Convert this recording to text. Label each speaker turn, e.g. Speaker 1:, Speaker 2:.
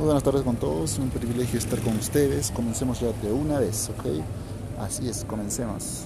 Speaker 1: Muy buenas tardes con todos, un privilegio estar con ustedes. Comencemos ya de una vez, ¿ok? Así es, comencemos.